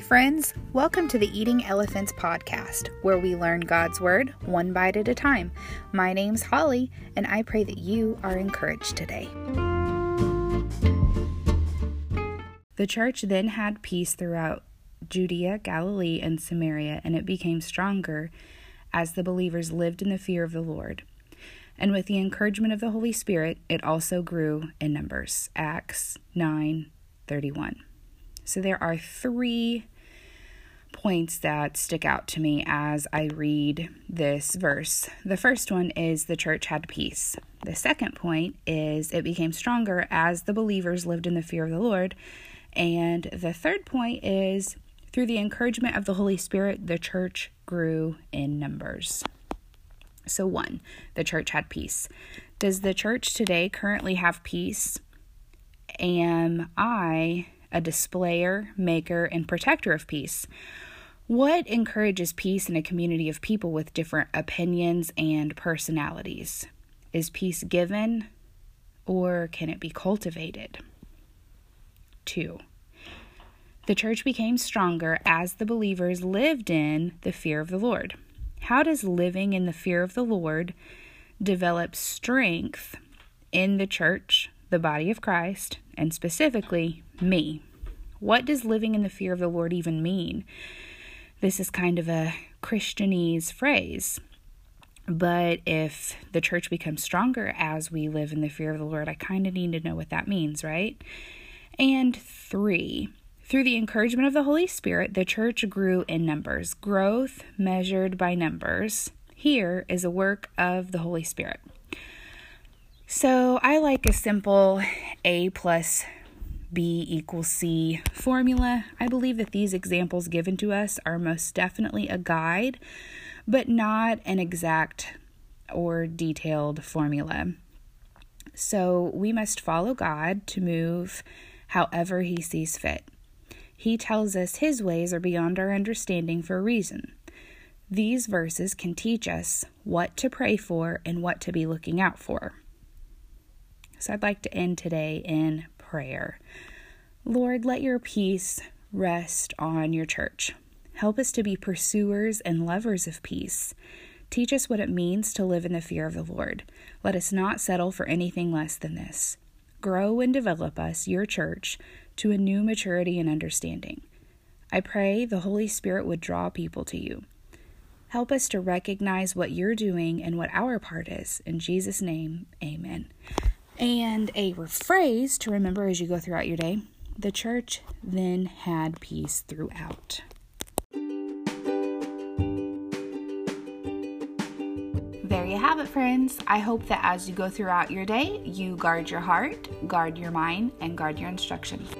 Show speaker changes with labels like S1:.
S1: friends. Welcome to the Eating Elephants podcast, where we learn God's Word one bite at a time. My name's Holly, and I pray that you are encouraged today. The church then had peace throughout Judea, Galilee, and Samaria, and it became stronger as the believers lived in the fear of the Lord. And with the encouragement of the Holy Spirit, it also grew in numbers. Acts 9 31. So there are three points that stick out to me as I read this verse. The first one is the church had peace. The second point is it became stronger as the believers lived in the fear of the Lord. And the third point is through the encouragement of the Holy Spirit, the church grew in numbers. So, one, the church had peace. Does the church today currently have peace? Am I a displayer, maker, and protector of peace. What encourages peace in a community of people with different opinions and personalities? Is peace given or can it be cultivated? Two, the church became stronger as the believers lived in the fear of the Lord. How does living in the fear of the Lord develop strength in the church, the body of Christ, and specifically me. What does living in the fear of the Lord even mean? This is kind of a Christianese phrase. But if the church becomes stronger as we live in the fear of the Lord, I kind of need to know what that means, right? And three, through the encouragement of the Holy Spirit, the church grew in numbers. Growth measured by numbers here is a work of the Holy Spirit. So I like a simple A plus B equals C formula. I believe that these examples given to us are most definitely a guide, but not an exact or detailed formula. So we must follow God to move however He sees fit. He tells us His ways are beyond our understanding for a reason. These verses can teach us what to pray for and what to be looking out for. So I'd like to end today in prayer. Lord, let your peace rest on your church. Help us to be pursuers and lovers of peace. Teach us what it means to live in the fear of the Lord. Let us not settle for anything less than this. Grow and develop us, your church, to a new maturity and understanding. I pray the Holy Spirit would draw people to you. Help us to recognize what you're doing and what our part is. In Jesus' name, amen. And a phrase to remember as you go throughout your day the church then had peace throughout. There you have it, friends. I hope that as you go throughout your day, you guard your heart, guard your mind, and guard your instructions.